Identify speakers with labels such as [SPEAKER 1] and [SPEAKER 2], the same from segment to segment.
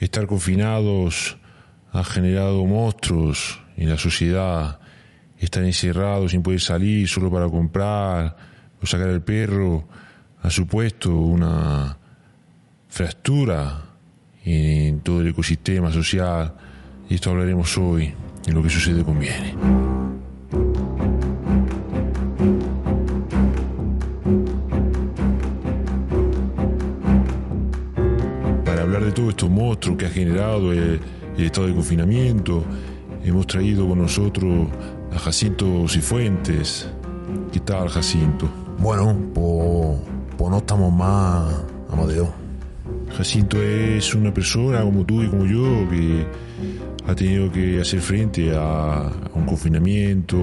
[SPEAKER 1] estar confinados ha generado monstruos en la sociedad. Estar encerrados sin poder salir solo para comprar o sacar al perro ha supuesto una fractura en todo el ecosistema social. Y esto hablaremos hoy en lo que sucede conviene. Para estos monstruos que ha generado el, el estado de confinamiento, hemos traído con nosotros a Jacinto Cifuentes. ¿Qué tal, Jacinto?
[SPEAKER 2] Bueno, pues, pues no estamos más, Amadeo.
[SPEAKER 1] Jacinto es una persona como tú y como yo que ha tenido que hacer frente a, a un confinamiento,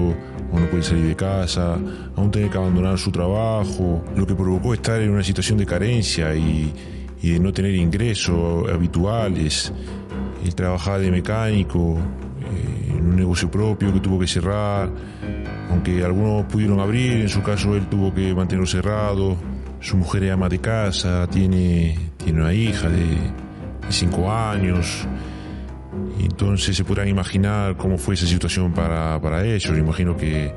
[SPEAKER 1] a no puede salir de casa, a un tener que abandonar su trabajo, lo que provocó estar en una situación de carencia y, y de no tener ingresos habituales. Él trabajaba de mecánico eh, en un negocio propio que tuvo que cerrar, aunque algunos pudieron abrir, en su caso él tuvo que mantenerlo cerrado. Su mujer es ama de casa, tiene, tiene una hija de, de cinco años. Entonces se podrán imaginar cómo fue esa situación para, para ellos. Imagino que,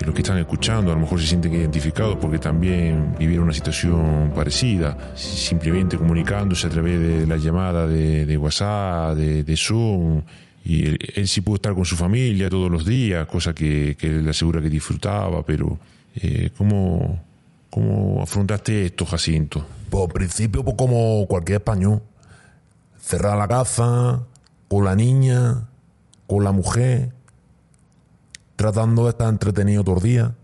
[SPEAKER 1] que los que están escuchando a lo mejor se sienten identificados porque también vivieron una situación parecida, simplemente comunicándose a través de la llamada de, de WhatsApp, de, de Zoom. Y él, él, sí pudo estar con su familia todos los días, cosa que, que él asegura que disfrutaba, pero eh, ¿cómo, ¿cómo afrontaste esto, Jacinto?
[SPEAKER 2] Pues al principio, pues como cualquier español, cerrar la casa, con la niña, con la mujer, tratando de estar entretenido todo el día.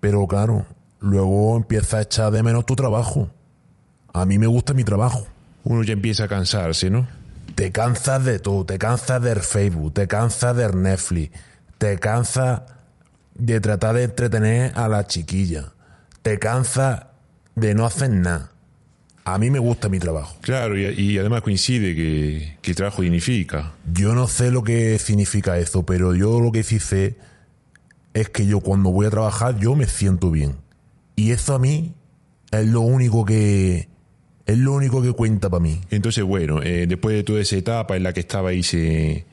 [SPEAKER 2] Pero claro, luego empieza a echar de menos tu trabajo. A mí me gusta mi trabajo.
[SPEAKER 1] Uno ya empieza a cansarse, ¿no?
[SPEAKER 2] Te cansas de todo, te cansas del Facebook, te cansas del Netflix, te cansas de tratar de entretener a la chiquilla, te cansas de no hacer nada. A mí me gusta mi trabajo.
[SPEAKER 1] Claro, y, y además coincide que, que, el trabajo dignifica.
[SPEAKER 2] Yo no sé lo que significa eso, pero yo lo que sí sé es que yo cuando voy a trabajar yo me siento bien. Y eso a mí es lo único que es lo único que cuenta para mí.
[SPEAKER 1] Entonces, bueno, eh, después de toda esa etapa en la que estabais eh,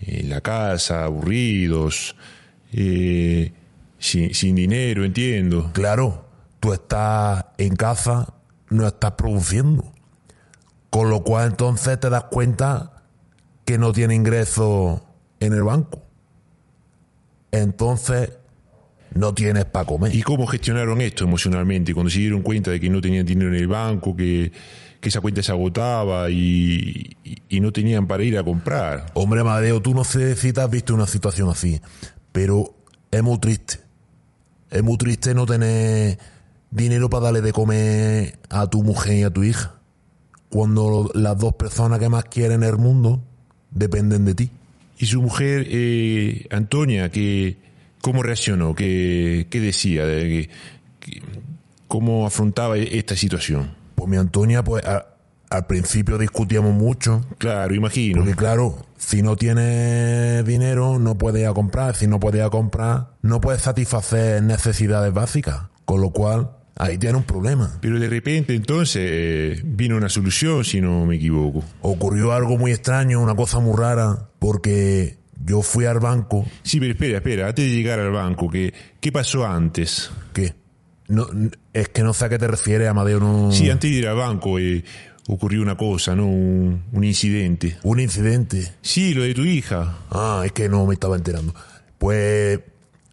[SPEAKER 1] en la casa, aburridos, eh, sin, sin dinero, entiendo.
[SPEAKER 2] Claro, tú estás en casa no estás produciendo. Con lo cual entonces te das cuenta que no tiene ingresos en el banco. Entonces no tienes para comer.
[SPEAKER 1] ¿Y cómo gestionaron esto emocionalmente cuando se dieron cuenta de que no tenían dinero en el banco, que, que esa cuenta se agotaba y, y, y, no tenían para ir a comprar?
[SPEAKER 2] Hombre, Madeo, tú no sé si te has visto una situación así, pero es muy triste. Es muy triste no tener dinero para darle de comer a tu mujer y a tu hija. Cuando las dos personas que más quieren en el mundo dependen de ti.
[SPEAKER 1] Y su mujer, eh, Antonia, que, ¿cómo reaccionó? ¿Qué, qué decía? ¿Qué, qué, ¿Cómo afrontaba esta situación?
[SPEAKER 2] Pues mi Antonia, pues a, al principio discutíamos mucho.
[SPEAKER 1] Claro, imagino.
[SPEAKER 2] Porque claro, si no tienes dinero, no puedes ir a comprar. Si no puedes ir a comprar, no puedes satisfacer necesidades básicas. Con lo cual, ahí tiene un problema.
[SPEAKER 1] Pero de repente entonces eh, vino una solución, si no me equivoco.
[SPEAKER 2] Ocurrió algo muy extraño, una cosa muy rara, porque yo fui al banco.
[SPEAKER 1] Sí, pero espera, espera, antes de llegar al banco, ¿qué, qué pasó antes?
[SPEAKER 2] ¿Qué? No, es que no sé a qué te refieres, Amadeo. No...
[SPEAKER 1] Sí, antes de ir al banco eh, ocurrió una cosa, ¿no? Un, un incidente.
[SPEAKER 2] ¿Un incidente?
[SPEAKER 1] Sí, lo de tu hija.
[SPEAKER 2] Ah, es que no me estaba enterando. Pues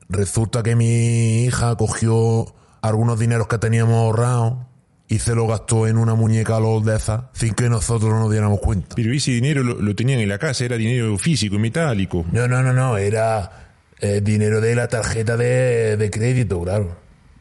[SPEAKER 2] resulta que mi hija cogió algunos dineros que teníamos ahorrados y se lo gastó en una muñeca LOL de esa sin que nosotros nos diéramos cuenta.
[SPEAKER 1] Pero ese dinero lo, lo tenían en la casa, era dinero físico y metálico.
[SPEAKER 2] No, no, no, no, era eh, dinero de la tarjeta de, de crédito, claro.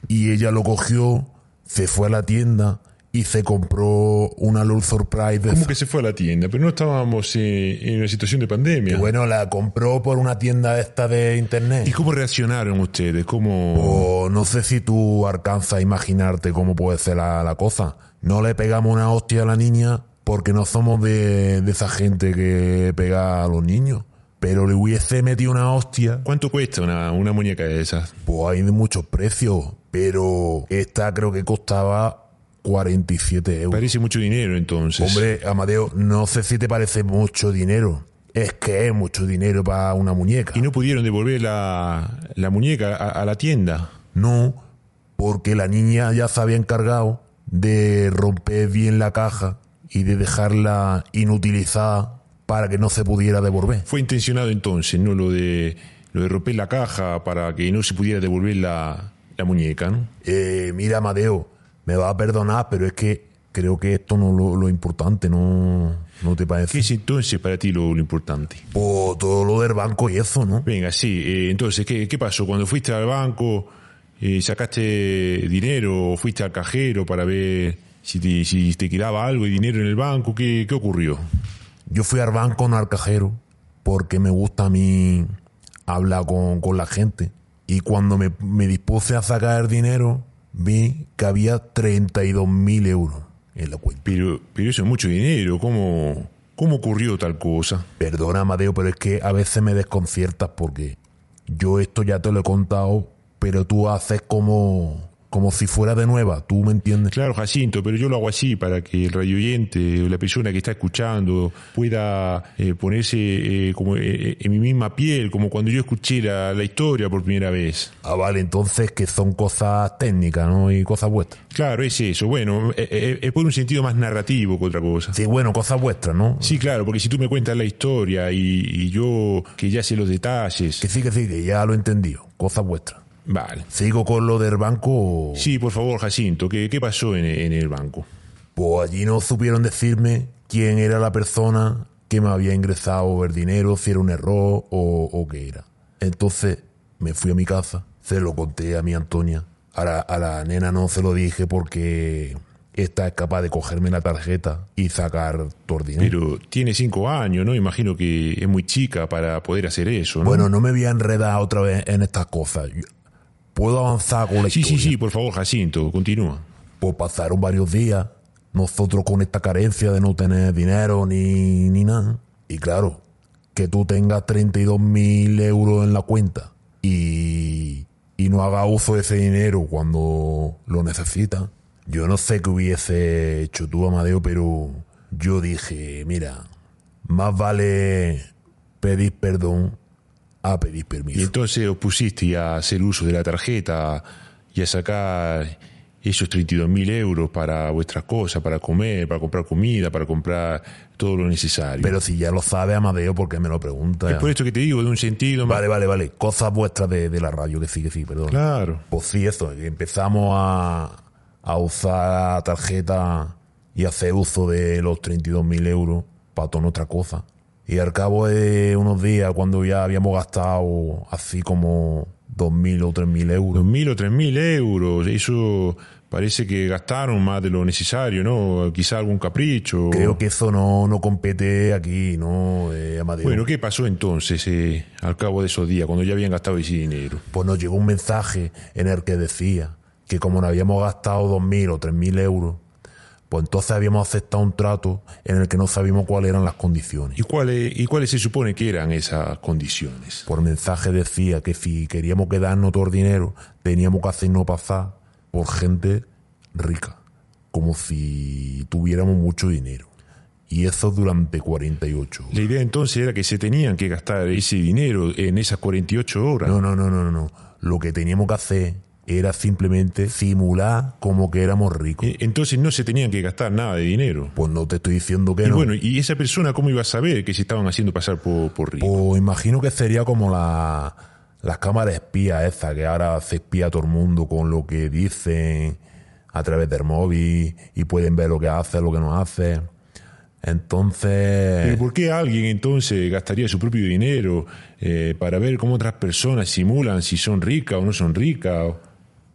[SPEAKER 2] Y ella lo cogió, se fue a la tienda y se compró una LOL Surprise. De
[SPEAKER 1] ¿Cómo que se fue a la tienda? Pero no estábamos eh, en una situación de pandemia.
[SPEAKER 2] Y bueno, la compró por una tienda esta de internet.
[SPEAKER 1] ¿Y cómo reaccionaron ustedes? ¿Cómo...?
[SPEAKER 2] Pues no sé si tú alcanzas a imaginarte cómo puede ser la, la cosa. No le pegamos una hostia a la niña porque no somos de, de esa gente que pega a los niños pero le hubiese metido una hostia.
[SPEAKER 1] ¿Cuánto cuesta una, una muñeca de esas?
[SPEAKER 2] Pues hay de muchos precios, pero esta creo que costaba 47 euros.
[SPEAKER 1] Parece mucho dinero entonces.
[SPEAKER 2] Hombre, Amadeo, no sé si te parece mucho dinero. Es que es mucho dinero para una muñeca.
[SPEAKER 1] ¿Y no pudieron devolver la, la muñeca a, a la tienda?
[SPEAKER 2] No, porque la niña ya se había encargado de romper bien la caja y de dejarla inutilizada para que no se pudiera devolver.
[SPEAKER 1] Fue intencionado entonces, ¿no? Lo de, lo de romper la caja para que no se pudiera devolver la, la muñeca, ¿no?
[SPEAKER 2] Eh, mira, Amadeo, me va a perdonar, pero es que creo que esto no es lo, lo importante, ¿no, ¿no te parece?
[SPEAKER 1] ¿Qué es entonces para ti lo, lo importante?
[SPEAKER 2] Pues todo lo del banco y eso, ¿no?
[SPEAKER 1] Venga, sí. eh, entonces, ¿qué, ¿qué pasó? Cuando fuiste al banco, eh, sacaste dinero o fuiste al cajero para ver si te, si te quedaba algo de dinero en el banco, ¿qué, qué ocurrió?
[SPEAKER 2] Yo fui al banco, no al cajero, porque me gusta a mí hablar con, con la gente. Y cuando me, me dispuse a sacar el dinero, vi que había 32 mil euros en la cuenta.
[SPEAKER 1] Pero, pero eso es mucho dinero, ¿cómo, cómo ocurrió tal cosa?
[SPEAKER 2] Perdona, Amadeo, pero es que a veces me desconciertas porque yo esto ya te lo he contado, pero tú haces como, como si fuera de nueva, ¿tú me entiendes?
[SPEAKER 1] Claro, Jacinto, pero yo lo hago así para que el radio oyente la persona que está escuchando pueda eh, ponerse eh, como eh, en mi misma piel, como cuando yo escuché la, la historia por primera vez.
[SPEAKER 2] Ah, vale, entonces que son cosas técnicas, ¿no? Y cosas vuestras.
[SPEAKER 1] Claro, es eso. Bueno, eh, eh, es por un sentido más narrativo que otra cosa.
[SPEAKER 2] Sí, bueno, cosas vuestras, ¿no?
[SPEAKER 1] Sí, claro, porque si tú me cuentas la historia y, y yo que ya sé los detalles.
[SPEAKER 2] Que sí, que sí, que ya lo he entendido. Cosas vuestras.
[SPEAKER 1] Vale.
[SPEAKER 2] ¿Sigo con lo del banco?
[SPEAKER 1] Sí, por favor, Jacinto, ¿qué, qué pasó en, en el banco?
[SPEAKER 2] Pues allí no supieron decirme quién era la persona que me había ingresado el dinero, si era un error o, o qué era. Entonces me fui a mi casa, se lo conté a mi Antonia. A la, a la nena no se lo dije porque esta es capaz de cogerme la tarjeta y sacar todo el dinero.
[SPEAKER 1] Pero tiene cinco años, ¿no? Imagino que es muy chica para poder hacer eso, ¿no?
[SPEAKER 2] Bueno, no me voy a enredar otra vez en estas cosas. Puedo avanzar con la
[SPEAKER 1] sí, sí,
[SPEAKER 2] historia.
[SPEAKER 1] sí, por favor, Jacinto, continúa.
[SPEAKER 2] Pues pasaron varios días, nosotros con esta carencia de no tener dinero ni, ni nada. Y claro, que tú tengas 32 mil euros en la cuenta y, y no haga uso de ese dinero cuando lo necesitas. Yo no sé qué hubiese hecho tú, Amadeo, pero yo dije, mira, más vale pedir perdón a pedir
[SPEAKER 1] Y
[SPEAKER 2] permiso.
[SPEAKER 1] entonces os pusiste a hacer uso de la tarjeta y a sacar esos 32 mil euros para vuestras cosas, para comer, para comprar comida, para comprar todo lo necesario.
[SPEAKER 2] Pero si ya lo sabe Amadeo, ¿por qué me lo pregunta?
[SPEAKER 1] es por esto que te digo, de un sentido.
[SPEAKER 2] Vale, vale, vale. Cosas vuestras de, de la radio, que sí, que sí, perdón.
[SPEAKER 1] Claro.
[SPEAKER 2] Pues sí, eso, empezamos a, a usar la tarjeta y hacer uso de los 32.000 euros para toda otra cosa. Y al cabo de unos días, cuando ya habíamos gastado así como 2.000 o 3.000 euros,
[SPEAKER 1] 2.000 o 3.000 euros, eso parece que gastaron más de lo necesario, ¿no? Quizá algún capricho.
[SPEAKER 2] creo que eso no, no compete aquí, ¿no, eh, Amadeo?
[SPEAKER 1] Bueno, ¿qué pasó entonces eh, al cabo de esos días, cuando ya habían gastado ese dinero?
[SPEAKER 2] pues nos llegó un mensaje en el que decía que como no habíamos gastado 2.000 o 3.000 euros, pues entonces habíamos aceptado un trato en el que no sabíamos cuáles eran las condiciones.
[SPEAKER 1] ¿Y cuáles, ¿Y cuáles se supone que eran esas condiciones?
[SPEAKER 2] Por mensaje decía que si queríamos quedarnos todo el dinero, teníamos que hacernos pasar por gente rica, como si tuviéramos mucho dinero. Y eso durante 48 horas.
[SPEAKER 1] La idea entonces era que se tenían que gastar ese dinero en esas 48 horas.
[SPEAKER 2] No, no, no, no, no. Lo que teníamos que hacer era simplemente simular como que éramos ricos.
[SPEAKER 1] Eh, Entonces no se tenían que gastar nada de dinero.
[SPEAKER 2] Pues no te estoy diciendo que
[SPEAKER 1] Y
[SPEAKER 2] no.
[SPEAKER 1] bueno, ¿y esa persona cómo iba a saber que se estaban haciendo pasar por, por rico?
[SPEAKER 2] Pues imagino que sería como la, las cámaras espías esas, que ahora se espía a todo el mundo con lo que dicen a través del móvil y pueden ver lo que hace, lo que no hace. Entonces,
[SPEAKER 1] ¿Pero por qué alguien entonces gastaría su propio dinero eh, para ver cómo otras personas simulan si son ricas o no son ricas?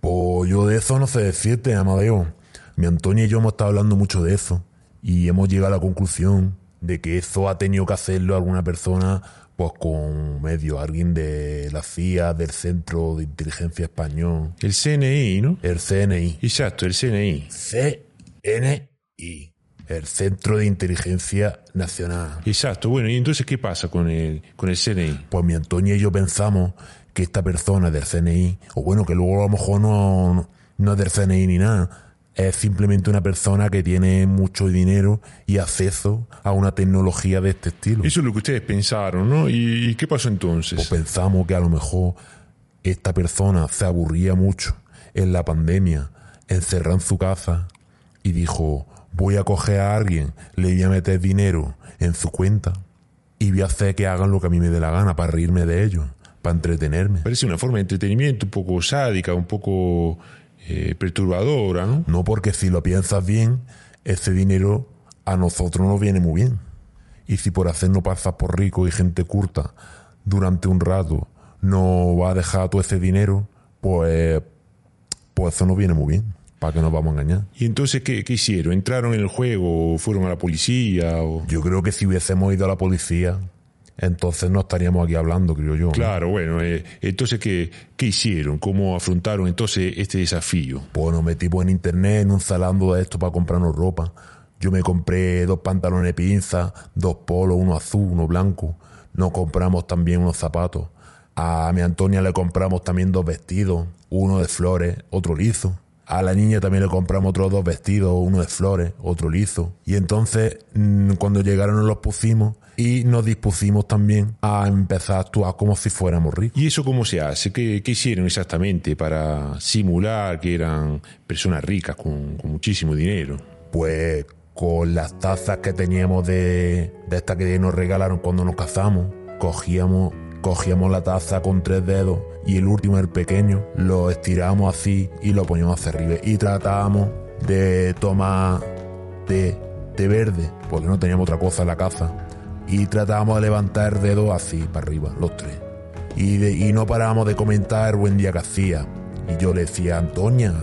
[SPEAKER 2] Pues yo de eso no sé decirte, Amadeo. Mi Antonio y yo hemos estado hablando mucho de eso y hemos llegado a la conclusión de que eso ha tenido que hacerlo alguna persona pues con medio, alguien de la CIA, del Centro de Inteligencia Español,
[SPEAKER 1] El CNI, ¿no?
[SPEAKER 2] el CNI.
[SPEAKER 1] Exacto, el CNI.
[SPEAKER 2] CNI, el Centro de Inteligencia Nacional.
[SPEAKER 1] Exacto. Bueno, ¿y entonces qué pasa con el, con el CNI?
[SPEAKER 2] Pues mi Antonio y yo pensamos que esta persona del CNI, o bueno, que luego a lo mejor no, no, es del CNI ni nada, es simplemente una persona que tiene mucho dinero y acceso a una tecnología de este estilo.
[SPEAKER 1] Eso es lo que ustedes pensaron, ¿no? ¿Y, y qué pasó entonces?
[SPEAKER 2] Pues pensamos que a lo mejor esta persona se aburría mucho en la pandemia, encerrada en su casa, y dijo, voy a coger a alguien, le voy a meter dinero en su cuenta y voy a hacer que hagan lo que a mí me dé la gana para reírme de ellos, para entretenerme.
[SPEAKER 1] Parece una forma de entretenimiento un poco sádica, un poco eh, perturbadora, ¿no?
[SPEAKER 2] No porque si lo piensas bien, ese dinero a nosotros nos viene muy bien. Y si por hacernos pasar por rico y gente curta durante un rato no va a dejar todo ese dinero, pues, pues eso nos viene muy bien. ¿Para que nos vamos a engañar?
[SPEAKER 1] ¿Y entonces qué, qué hicieron? ¿Entraron en el juego o fueron a la policía? O...
[SPEAKER 2] Yo creo que si hubiésemos ido a la policía, entonces no estaríamos aquí hablando, creo yo. ¿no?
[SPEAKER 1] Claro, bueno, eh, entonces ¿qué, ¿qué hicieron? ¿Cómo afrontaron entonces este desafío?
[SPEAKER 2] Nos metimos en internet, en un zalando de esto para comprarnos ropa. Yo me compré dos pantalones de pinza, dos polos, uno azul, uno blanco. Nos compramos también unos zapatos. A mi Antonia le compramos también dos vestidos, uno de flores, otro liso. A la niña también le compramos otros dos vestidos, uno de flores, otro liso. Y entonces, mm, cuando llegaron, nos los pusimos y nos dispusimos también a empezar a actuar como si fuéramos ricos.
[SPEAKER 1] ¿Y eso cómo se hace? ¿Qué, qué hicieron exactamente para simular que eran personas ricas con, con muchísimo dinero?
[SPEAKER 2] Pues con las tazas que teníamos de, de estas que nos regalaron cuando nos casamos, cogíamos, cogíamos la taza con tres dedos y el último, el pequeño, lo estiramos así y lo poníamos hacia arriba. Y tratábamos de tomar té, verde, porque no teníamos otra cosa en la casa. Y tratábamos de levantar el dedo así para arriba, los tres. Y, y no parábamos de comentar el buen día que hacía. Y yo le decía, Antonia,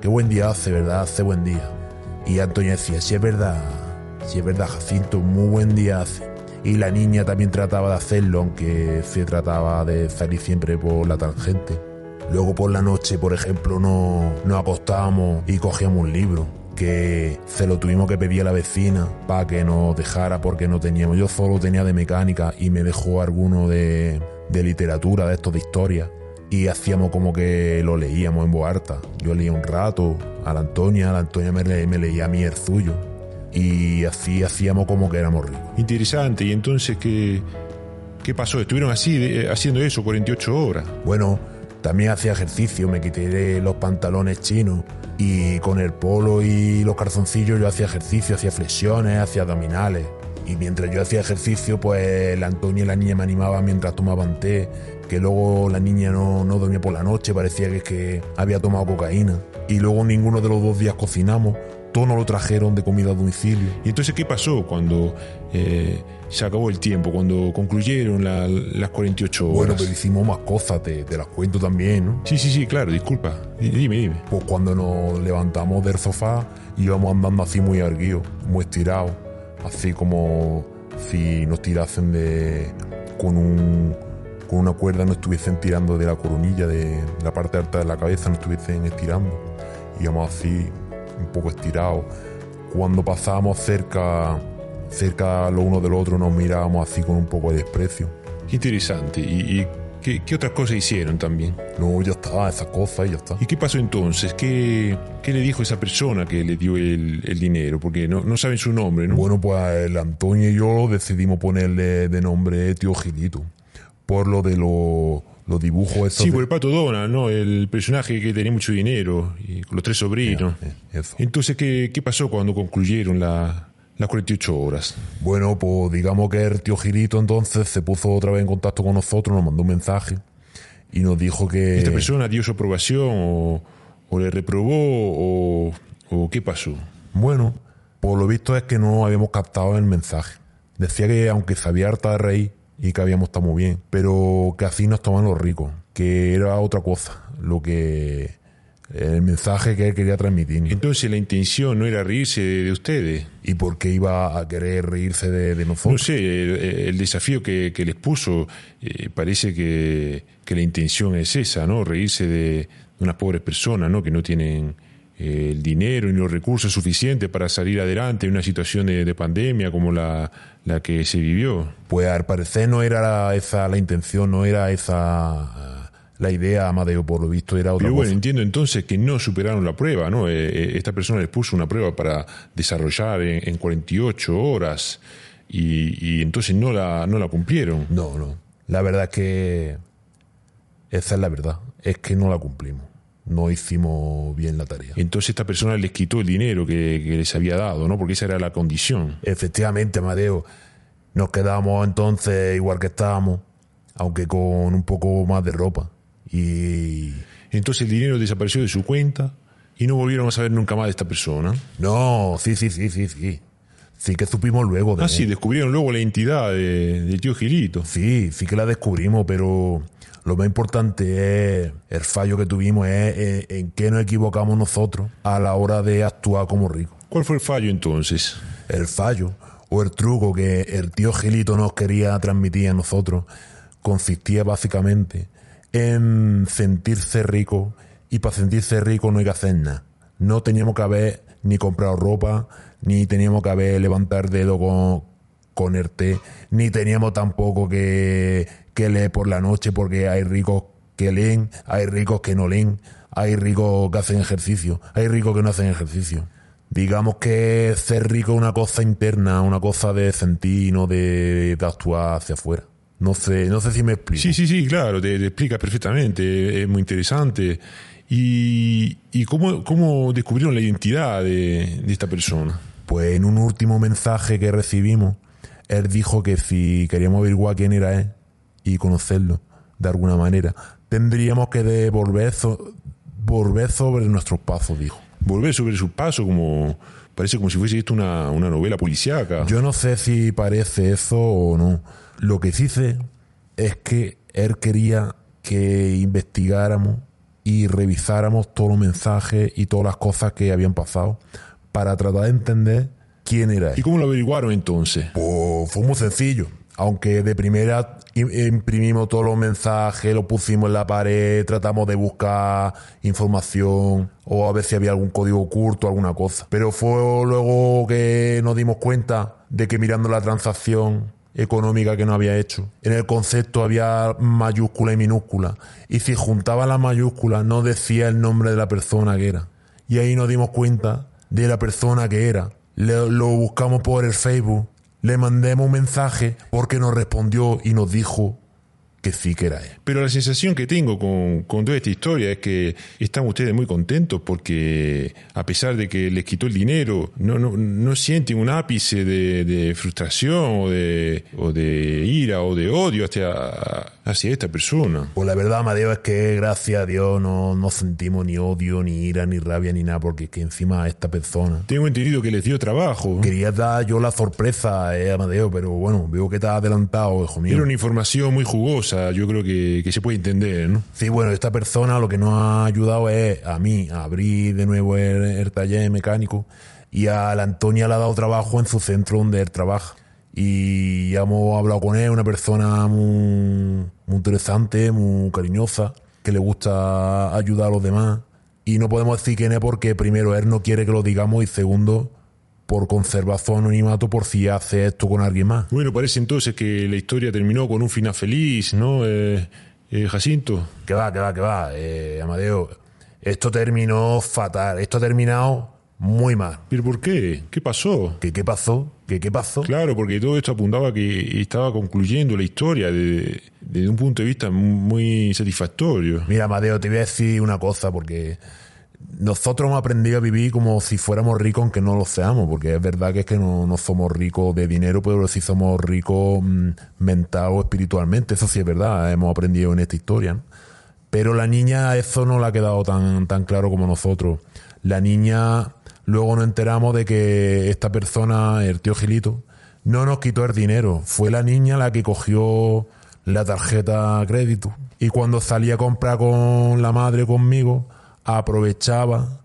[SPEAKER 2] qué buen día hace, ¿verdad? Hace buen día. Y Antonia decía, sí es verdad, sí es verdad, Jacinto, muy buen día hace. Y la niña también trataba de hacerlo, aunque se trataba de salir siempre por la tangente. Luego por la noche, por ejemplo, no- nos acostábamos y cogíamos un libro que se lo tuvimos que pedir a la vecina para que nos dejara porque no teníamos. Yo solo tenía de mecánica y me dejó alguno de, de literatura, de estos de historia. Y hacíamos como que lo leíamos en voz alta. Yo leía un rato a la Antonia, la Antonia me, le- me leía a mí el suyo. Y así hacíamos como que éramos ricos.
[SPEAKER 1] Interesante. ¿Y entonces qué, qué pasó? ¿Estuvieron así, de- haciendo eso 48 horas?
[SPEAKER 2] Bueno, también hacía ejercicio, me quité los pantalones chinos y con el polo y los calzoncillos yo hacía ejercicio, hacía flexiones, hacía abdominales. Y mientras yo hacía ejercicio, pues la Antonia y la niña me animaban mientras tomaban té, que luego la niña no, no dormía por la noche, parecía que, que había tomado cocaína. Y luego ninguno de los dos días cocinamos, todos nos lo trajeron de comida a domicilio.
[SPEAKER 1] ¿Y entonces qué pasó cuando eh, se acabó el tiempo, cuando concluyeron la- las 48 horas?
[SPEAKER 2] Bueno, pero hicimos más cosas, te, te las cuento también, ¿no?
[SPEAKER 1] Sí, sí, sí, claro, disculpa. Di- Dime, dime.
[SPEAKER 2] Pues cuando nos levantamos del sofá íbamos andando así muy erguidos, muy estirados, así como si nos tirasen de con un con una cuerda nos estuviesen tirando de la coronilla de la parte alta de la cabeza, nos estuviesen estirando. Íbamos así un poco estirados. Cuando pasábamos cerca cerca lo uno del otro nos mirábamos así con un poco de desprecio.
[SPEAKER 1] Qué interesante. ¿Y, y qué, qué otras cosas hicieron también?
[SPEAKER 2] No, ya está, esas cosas y ya está.
[SPEAKER 1] ¿Y qué pasó entonces? ¿Qué, qué le dijo esa persona que le dio el, el dinero? Porque no, no saben su nombre, ¿no?
[SPEAKER 2] Bueno, pues el Antonio y yo decidimos ponerle de nombre Tío Gilito. Por lo de lo- los dibujos esos.
[SPEAKER 1] sí, por el pato Donald, ¿no? El personaje que tenía mucho dinero y con los tres sobrinos.
[SPEAKER 2] Eh, eso.
[SPEAKER 1] Entonces, ¿qué, qué pasó cuando concluyeron la- las 48 horas?
[SPEAKER 2] Bueno, pues digamos que el tío Gilito entonces se puso otra vez en contacto con nosotros, nos mandó un mensaje y nos dijo que...
[SPEAKER 1] ¿Esta persona dio su aprobación o, o le reprobó o, o qué pasó?
[SPEAKER 2] Bueno, por lo visto es que no habíamos captado el mensaje. Decía que aunque sabía harta de reír y que habíamos estado muy bien, pero que así nos toman los ricos, que era otra cosa, lo que... El mensaje que él quería transmitir.
[SPEAKER 1] Entonces la intención no era reírse de, de ustedes.
[SPEAKER 2] ¿Y por qué iba a querer reírse de, de
[SPEAKER 1] No
[SPEAKER 2] nosotros?
[SPEAKER 1] sé, el, el desafío que, que les puso eh, parece que, que la intención es esa, ¿no? Reírse de, de unas pobres personas, ¿no? Que no tienen el dinero ni los recursos suficientes para salir adelante en una situación de, de pandemia como la, la que se vivió.
[SPEAKER 2] Pues al parecer no era esa la intención, no era esa La idea, Amadeo, por lo visto, era otra
[SPEAKER 1] Pero bueno,
[SPEAKER 2] cosa.
[SPEAKER 1] entiendo entonces que no superaron la prueba, ¿no? Eh, eh, esta persona les puso una prueba para desarrollar en, en 48 horas y, y entonces no la, no la cumplieron.
[SPEAKER 2] No, no. La verdad es que esa es la verdad. Es que no la cumplimos. No hicimos bien la tarea.
[SPEAKER 1] Entonces esta persona les quitó el dinero que, que les había dado, ¿no? Porque esa era la condición.
[SPEAKER 2] Efectivamente, Amadeo. Nos quedamos entonces igual que estábamos, aunque con un poco más de ropa. Y
[SPEAKER 1] Entonces el dinero desapareció de su cuenta y no volvieron a saber nunca más de esta persona.
[SPEAKER 2] no, sí, sí, sí, sí, sí. Sí que supimos luego de
[SPEAKER 1] Ah,
[SPEAKER 2] él.
[SPEAKER 1] sí, descubrieron luego la identidad de- del tío Gilito.
[SPEAKER 2] Sí, sí que la descubrimos, pero lo más importante es el fallo que tuvimos es en qué nos equivocamos nosotros a la hora de actuar como ricos.
[SPEAKER 1] ¿Cuál fue el fallo entonces?
[SPEAKER 2] El fallo o el truco que el tío Gilito nos quería transmitir a nosotros consistía básicamente en sentirse rico y para sentirse rico no hay que hacer nada. No teníamos que haber ni comprado ropa, ni teníamos que haber levantado el dedo con, con el té, ni teníamos tampoco que, que leer por la noche porque hay ricos que leen, hay ricos que no leen, hay ricos que hacen ejercicio, hay ricos que no hacen ejercicio. Digamos que ser rico es una cosa interna, una cosa de sentir y no de, de actuar hacia afuera. No sé, no sé si me explico.
[SPEAKER 1] Sí, sí, sí, claro, te, te explica perfectamente, es muy interesante. ¿Y, y cómo, cómo descubrieron la identidad de, de esta persona?
[SPEAKER 2] Pues en un último mensaje que recibimos, él dijo que si queríamos averiguar quién era él y conocerlo de alguna manera, tendríamos que devolver so- volver sobre nuestros pasos, dijo.
[SPEAKER 1] Volver sobre sus pasos, como parece como si fuese esto una, una novela policíaca.
[SPEAKER 2] Yo no sé si parece eso o no. Lo que sí sé es que él quería que investigáramos y revisáramos todos los mensajes y todas las cosas que habían pasado para tratar de entender quién era él.
[SPEAKER 1] ¿Y cómo lo averiguaron entonces?
[SPEAKER 2] Fue muy sencillo. Aunque de primera im- imprimimos todos los mensajes, los pusimos en la pared, tratamos de buscar información o a ver si había algún código oculto, alguna cosa. Pero fue luego que nos dimos cuenta de que mirando la transacción económica que nos había hecho, en el concepto había mayúscula y minúscula. Y si juntaba las mayúsculas no decía el nombre de la persona que era. Y ahí nos dimos cuenta de la persona que era. Lo buscamos por el Facebook, le mandemos un mensaje porque nos respondió y nos dijo que sí que era él.
[SPEAKER 1] Pero la sensación que tengo con, con toda esta historia es que están ustedes muy contentos porque a pesar de que les quitó el dinero, no, no, no sienten un ápice de, de frustración o de, o de ira o de odio hacia, hacia esta persona.
[SPEAKER 2] Pues la verdad, Amadeo, es que gracias a Dios no, no sentimos ni odio, ni ira, ni rabia, ni nada, porque es que encima a esta persona
[SPEAKER 1] Tengo entendido que les dio trabajo.
[SPEAKER 2] quería dar yo la sorpresa, eh, Amadeo, pero bueno, veo que te has adelantado, hijo mío.
[SPEAKER 1] Era una información muy jugosa, yo creo que, que se puede entender, ¿no?
[SPEAKER 2] Sí, bueno, esta persona lo que nos ha ayudado es a mí a abrir de nuevo el, el taller mecánico y a la Antonia le ha dado trabajo en su centro donde él trabaja. Y ya hemos hablado con él, una persona muy, muy interesante, muy cariñosa, que le gusta ayudar a los demás. Y no podemos decir quién es porque primero él no quiere que lo digamos y segundo por conservación anonimato por si hace esto con alguien más.
[SPEAKER 1] Bueno, parece entonces que la historia terminó con un final feliz, ¿no, eh, eh, Jacinto?
[SPEAKER 2] Que va, que va, que va, eh, Amadeo. Esto terminó fatal. Esto ha terminado muy mal.
[SPEAKER 1] ¿Pero por qué? ¿Qué pasó?
[SPEAKER 2] ¿Qué, qué pasó? ¿Qué, qué pasó?
[SPEAKER 1] Claro, porque todo esto apuntaba a que estaba concluyendo la historia de- desde un punto de vista muy satisfactorio.
[SPEAKER 2] Mira, Amadeo, te voy a decir una cosa, porque nosotros hemos aprendido a vivir como si fuéramos ricos, aunque no lo seamos, porque es verdad que es que no, somos ricos de dinero, pero sí somos ricos mm, mental o espiritualmente. Eso sí es verdad, hemos aprendido en esta historia. Pero la niña, eso no le ha quedado tan, tan claro como nosotros. La niña, luego nos enteramos de que esta persona, el tío Gilito, no nos quitó el dinero. Fue la niña la que cogió la tarjeta crédito. Y cuando salía a comprar con la madre conmigo, aprovechaba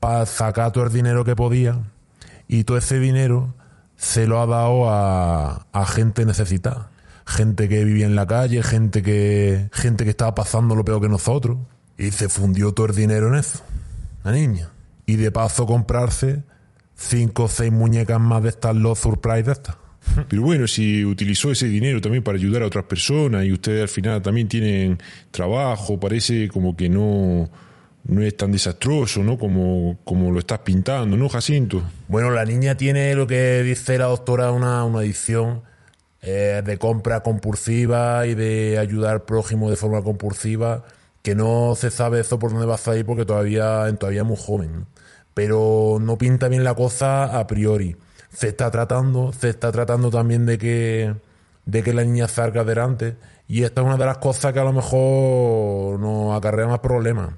[SPEAKER 2] para sacar todo el dinero que podía. Y todo ese dinero se lo ha dado a, gente necesitada. Gente que vivía en la calle, gente que, gente que estaba pasando lo peor que nosotros. Y se fundió todo el dinero en eso. La niña. Y de paso comprarse cinco o seis muñecas más de estas los surprise de estas.
[SPEAKER 1] Pero bueno, si utilizó ese dinero también para ayudar a otras personas y ustedes al final también tienen trabajo, parece como que no, no es tan desastroso, ¿no? Como, como lo estás pintando, ¿no, Jacinto?
[SPEAKER 2] Bueno, la niña tiene lo que dice la doctora, una, una adicción eh, de compra compulsiva y de ayudar al prójimo de forma compulsiva, que no se sabe eso por dónde va a salir porque todavía, todavía es muy joven. Pero no pinta bien la cosa a priori. Se está tratando, se está tratando también de que, de que la niña salga adelante. Y esta es una de las cosas que a lo mejor nos acarrea más problemas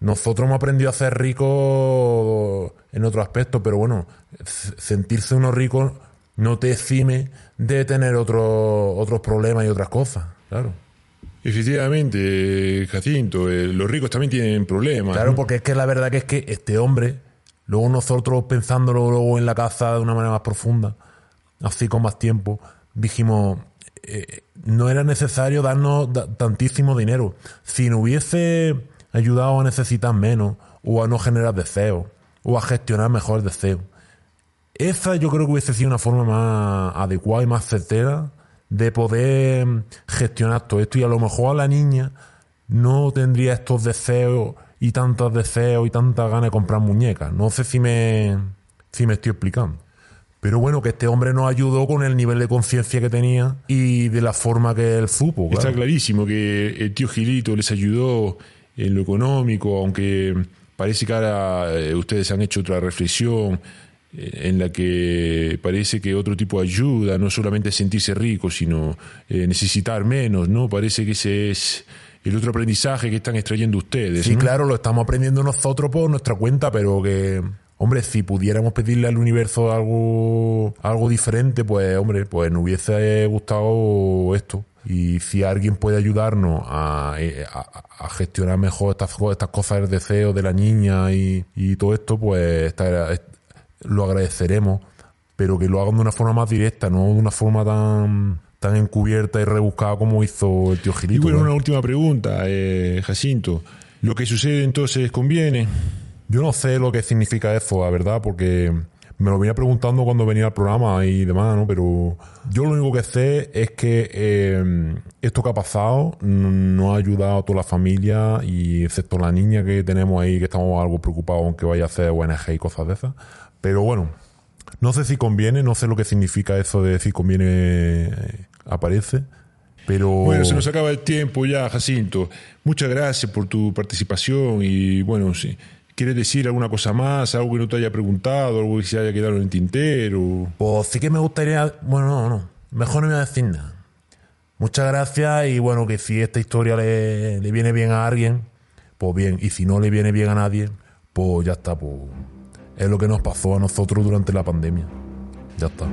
[SPEAKER 2] nosotros hemos aprendido a ser ricos en otro aspecto, pero bueno, sentirse uno rico no te exime de tener otro, otros problemas y otras cosas, claro.
[SPEAKER 1] Efectivamente, Jacinto, eh, los ricos también tienen problemas.
[SPEAKER 2] Claro, porque es que la verdad que es que este hombre, luego nosotros pensándolo luego en la casa de una manera más profunda, así con más tiempo, dijimos, eh, no era necesario darnos tantísimo dinero. Si no hubiese ayudado a necesitar menos o a no generar deseos o a gestionar mejor el deseo. Esa yo creo que hubiese sido una forma más adecuada y más certera de poder gestionar todo esto y a lo mejor a la niña no tendría estos deseos y tantos deseos y tantas ganas de comprar muñecas. No sé si me, si me estoy explicando. Pero bueno, que este hombre nos ayudó con el nivel de conciencia que tenía y de la forma que él supo.
[SPEAKER 1] Está clarísimo que el tío Gilito les ayudó en lo económico, aunque parece que ahora eh, ustedes han hecho otra reflexión eh, en la que parece que otro tipo de ayuda, no solamente sentirse rico, sino eh, necesitar menos, ¿no? Parece que ese es el otro aprendizaje que están extrayendo ustedes.
[SPEAKER 2] Sí, claro, lo estamos aprendiendo nosotros por nuestra cuenta, pero que, hombre, si pudiéramos pedirle al universo algo, algo diferente, pues, hombre, pues nos hubiese gustado esto. Y si alguien puede ayudarnos a, eh, gestionar mejor estas, estas cosas del deseo de la niña y, todo esto, pues lo agradeceremos, pero que lo hagan de una forma más directa, no de una forma tan tan encubierta y rebuscada como hizo el tío Gilito.
[SPEAKER 1] Y bueno, una última pregunta, eh, Jacinto. ¿Lo que sucede entonces conviene?
[SPEAKER 2] Yo no sé lo que significa eso, la verdad, porque me lo venía preguntando cuando venía al programa y demás, ¿no? Pero yo lo único que sé es que eh, esto que ha pasado no ha ayudado a toda la familia y excepto la niña que tenemos ahí que estamos algo preocupados aunque vaya a hacer ONG y cosas de esas. Pero bueno, no sé si conviene, no sé lo que significa eso de si conviene eh, aparece. Pero...
[SPEAKER 1] Bueno, se nos acaba el tiempo ya, Jacinto. Muchas gracias por tu participación y bueno, sí. ¿Quieres decir alguna cosa más? ¿Algo que no te haya preguntado? ¿Algo que se haya quedado en el tintero?
[SPEAKER 2] Pues sí que me gustaría. Bueno, no, no. Mejor no me voy a decir nada. Muchas gracias y bueno, que si esta historia le, viene bien a alguien, pues bien. Y si no le viene bien a nadie, pues ya está. Pues es lo que nos pasó a nosotros durante la pandemia. Ya está.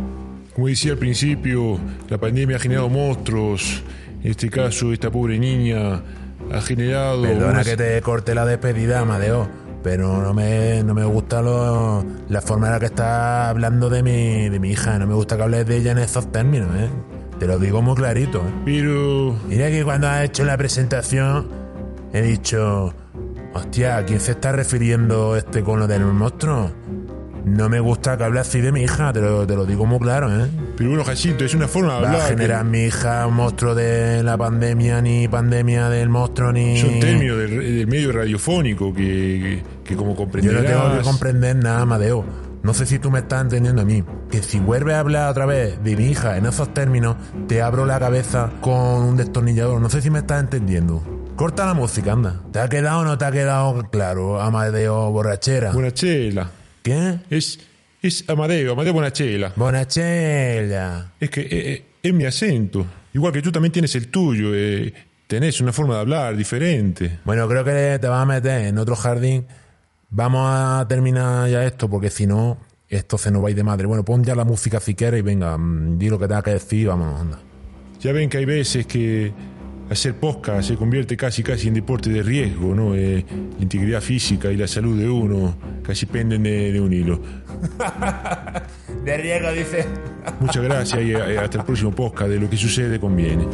[SPEAKER 1] Como decía al principio, la pandemia ha generado monstruos. En este caso, esta pobre niña ha generado.
[SPEAKER 2] Perdona que te corte la despedida, Amadeo pero no me, no me gusta lo, la forma en la que está hablando de mi, de mi hija. No me gusta que hables de ella en esos términos, ¿eh? Te lo digo muy clarito, ¿eh?
[SPEAKER 1] Pero...
[SPEAKER 2] Mira que cuando has hecho la presentación he dicho, hostia, ¿a quién se está refiriendo este con lo del monstruo? No me gusta que hable así de mi hija, te lo, te lo digo muy claro, ¿eh?
[SPEAKER 1] Pero bueno, Jacinto, es una forma de hablar.
[SPEAKER 2] Va a generar mi hija un monstruo de la pandemia, ni pandemia del monstruo, ni.
[SPEAKER 1] Son términos del, medio radiofónico que, que, como comprenderás...
[SPEAKER 2] Yo no tengo que comprender nada, Amadeo. No sé si tú me estás entendiendo a mí. Que si vuelves a hablar otra vez de mi hija en esos términos, te abro la cabeza con un destornillador. No sé si me estás entendiendo. Corta la música, anda. ¿Te ha quedado o no te ha quedado claro, Amadeo Borrachera?
[SPEAKER 1] Borrachera.
[SPEAKER 2] ¿Qué?
[SPEAKER 1] Es, es Amadeo, Amadeo Bonachela.
[SPEAKER 2] Bonachela.
[SPEAKER 1] Es que eh, eh, es mi acento. Igual que tú también tienes el tuyo. Eh, tenés una forma de hablar diferente.
[SPEAKER 2] Bueno, creo que te vas a meter en otro jardín. Vamos a terminar ya esto, porque si no, esto se nos va a ir de madre. Bueno, pon ya la música si quieres y venga, mm, di lo que tenga que decir y vámonos, anda.
[SPEAKER 1] Ya ven que hay veces que hacer podcast se convierte casi casi en deporte de riesgo, ¿no? Eh, la integridad física y la salud de uno casi penden de, un hilo.
[SPEAKER 2] de riesgo, dice.
[SPEAKER 1] Muchas gracias y hasta el próximo podcast de Lo que sucede conviene.